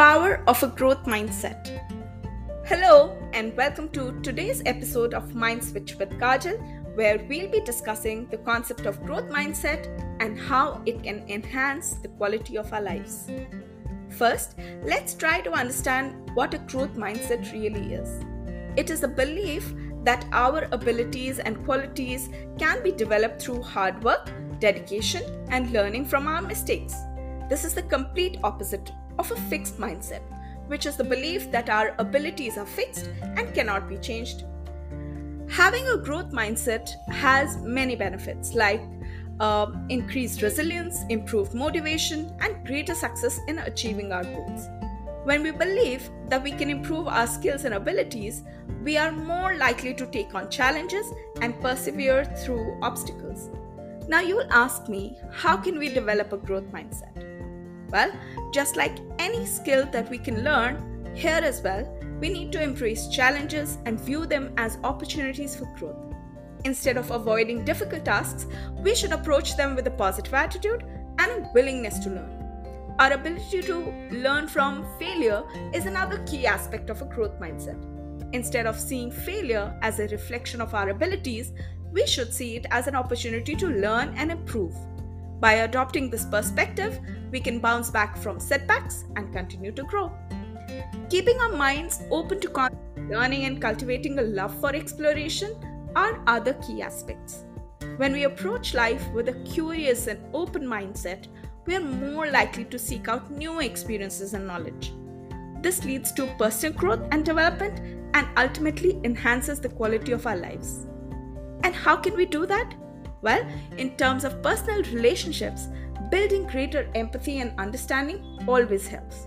power of a growth mindset. Hello, and welcome to today's episode of Mind Switch with Kajal, where we'll be discussing the concept of growth mindset and how it can enhance the quality of our lives. First, let's try to understand what a growth mindset really is. It is a belief that our abilities and qualities can be developed through hard work, dedication, and learning from our mistakes. This is the complete opposite of a fixed mindset, which is the belief that our abilities are fixed and cannot be changed. Having a growth mindset has many benefits like uh, increased resilience, improved motivation, and greater success in achieving our goals. When we believe that we can improve our skills and abilities, we are more likely to take on challenges and persevere through obstacles. Now, you will ask me, how can we develop a growth mindset? Well, just like any skill that we can learn, here as well, we need to embrace challenges and view them as opportunities for growth. Instead of avoiding difficult tasks, we should approach them with a positive attitude and a willingness to learn. Our ability to learn from failure is another key aspect of a growth mindset. Instead of seeing failure as a reflection of our abilities, we should see it as an opportunity to learn and improve. By adopting this perspective, we can bounce back from setbacks and continue to grow. Keeping our minds open to learning and cultivating a love for exploration are other key aspects. When we approach life with a curious and open mindset, we are more likely to seek out new experiences and knowledge. This leads to personal growth and development and ultimately enhances the quality of our lives. And how can we do that? Well, in terms of personal relationships, building greater empathy and understanding always helps.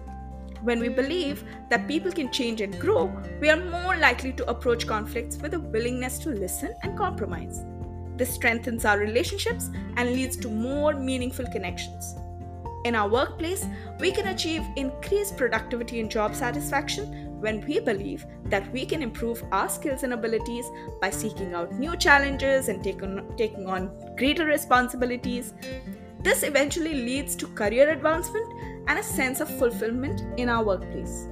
When we believe that people can change and grow, we are more likely to approach conflicts with a willingness to listen and compromise. This strengthens our relationships and leads to more meaningful connections. In our workplace, we can achieve increased productivity and job satisfaction when we believe that we can improve our skills and abilities by seeking out new challenges and take on, taking on greater responsibilities. This eventually leads to career advancement and a sense of fulfillment in our workplace.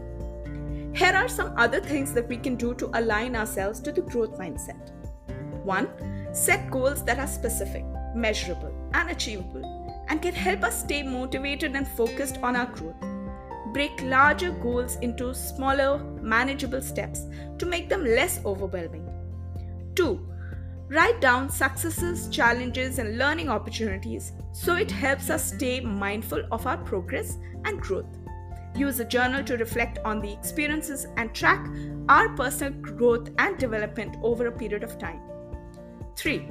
Here are some other things that we can do to align ourselves to the growth mindset. 1. Set goals that are specific, measurable, and achievable, and can help us stay motivated and focused on our growth break larger goals into smaller, manageable steps to make them less overwhelming. 2. Write down successes, challenges, and learning opportunities so it helps us stay mindful of our progress and growth. Use a journal to reflect on the experiences and track our personal growth and development over a period of time. 3.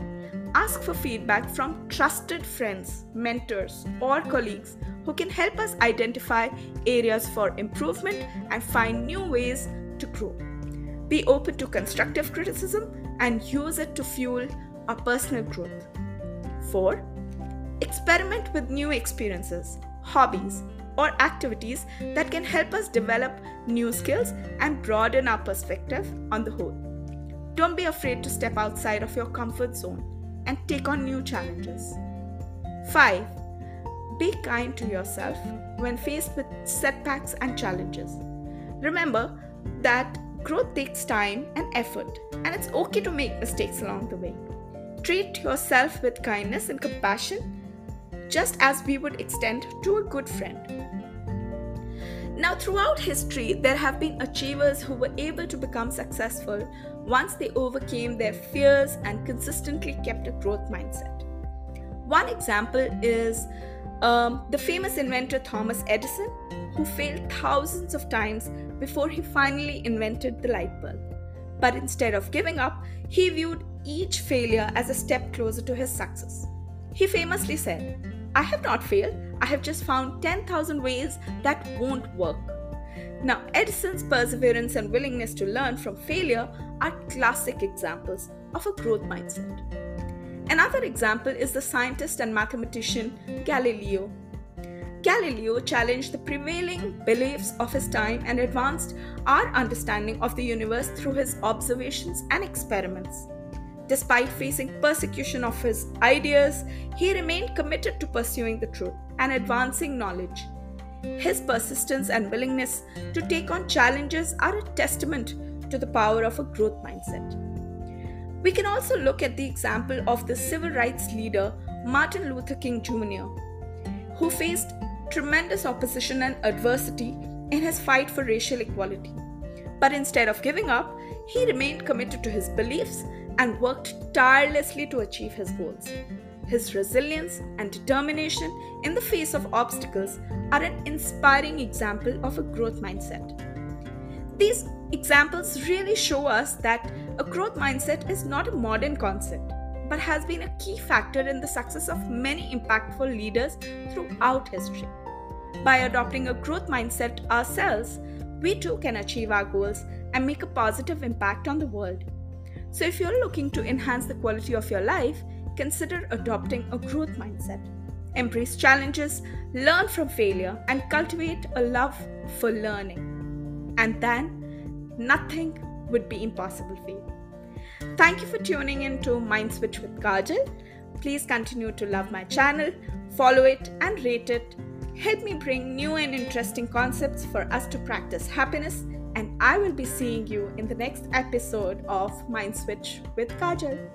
Ask for feedback from trusted friends, mentors, or colleagues who can help us identify areas for improvement and find new ways to grow. Be open to constructive criticism and use it to fuel our personal growth. 4. Experiment with new experiences, hobbies, or activities that can help us develop new skills and broaden our perspective on the whole. Don't be afraid to step outside of your comfort zone and take on new challenges. 5. Be kind to yourself when faced with setbacks and challenges. Remember that growth takes time and effort, and it's okay to make mistakes along the way. Treat yourself with kindness and compassion, just as we would extend to a good friend. Now, throughout history, there have been achievers who were able to become successful once they overcame their fears and consistently kept a growth mindset. One example is um, the famous inventor Thomas Edison, who failed thousands of times before he finally invented the light bulb. But instead of giving up, he viewed each failure as a step closer to his success. He famously said, I have not failed, I have just found 10,000 ways that won't work. Now, Edison's perseverance and willingness to learn from failure are classic examples of a growth mindset. Another example is the scientist and mathematician Galileo. Galileo challenged the prevailing beliefs of his time and advanced our understanding of the universe through his observations and experiments. Despite facing persecution of his ideas, he remained committed to pursuing the truth and advancing knowledge. His persistence and willingness to take on challenges are a testament to the power of a growth mindset. We can also look at the example of the civil rights leader Martin Luther King Jr., who faced tremendous opposition and adversity in his fight for racial equality. But instead of giving up, he remained committed to his beliefs and worked tirelessly to achieve his goals. His resilience and determination in the face of obstacles are an inspiring example of a growth mindset. These examples really show us that a growth mindset is not a modern concept, but has been a key factor in the success of many impactful leaders throughout history. By adopting a growth mindset ourselves, we too can achieve our goals and make a positive impact on the world. So, if you're looking to enhance the quality of your life, consider adopting a growth mindset. Embrace challenges, learn from failure, and cultivate a love for learning. And then, nothing would be impossible for you. Thank you for tuning in to Mind Switch with Kajal. Please continue to love my channel, follow it, and rate it. Help me bring new and interesting concepts for us to practice happiness. And I will be seeing you in the next episode of Mind Switch with Kajal.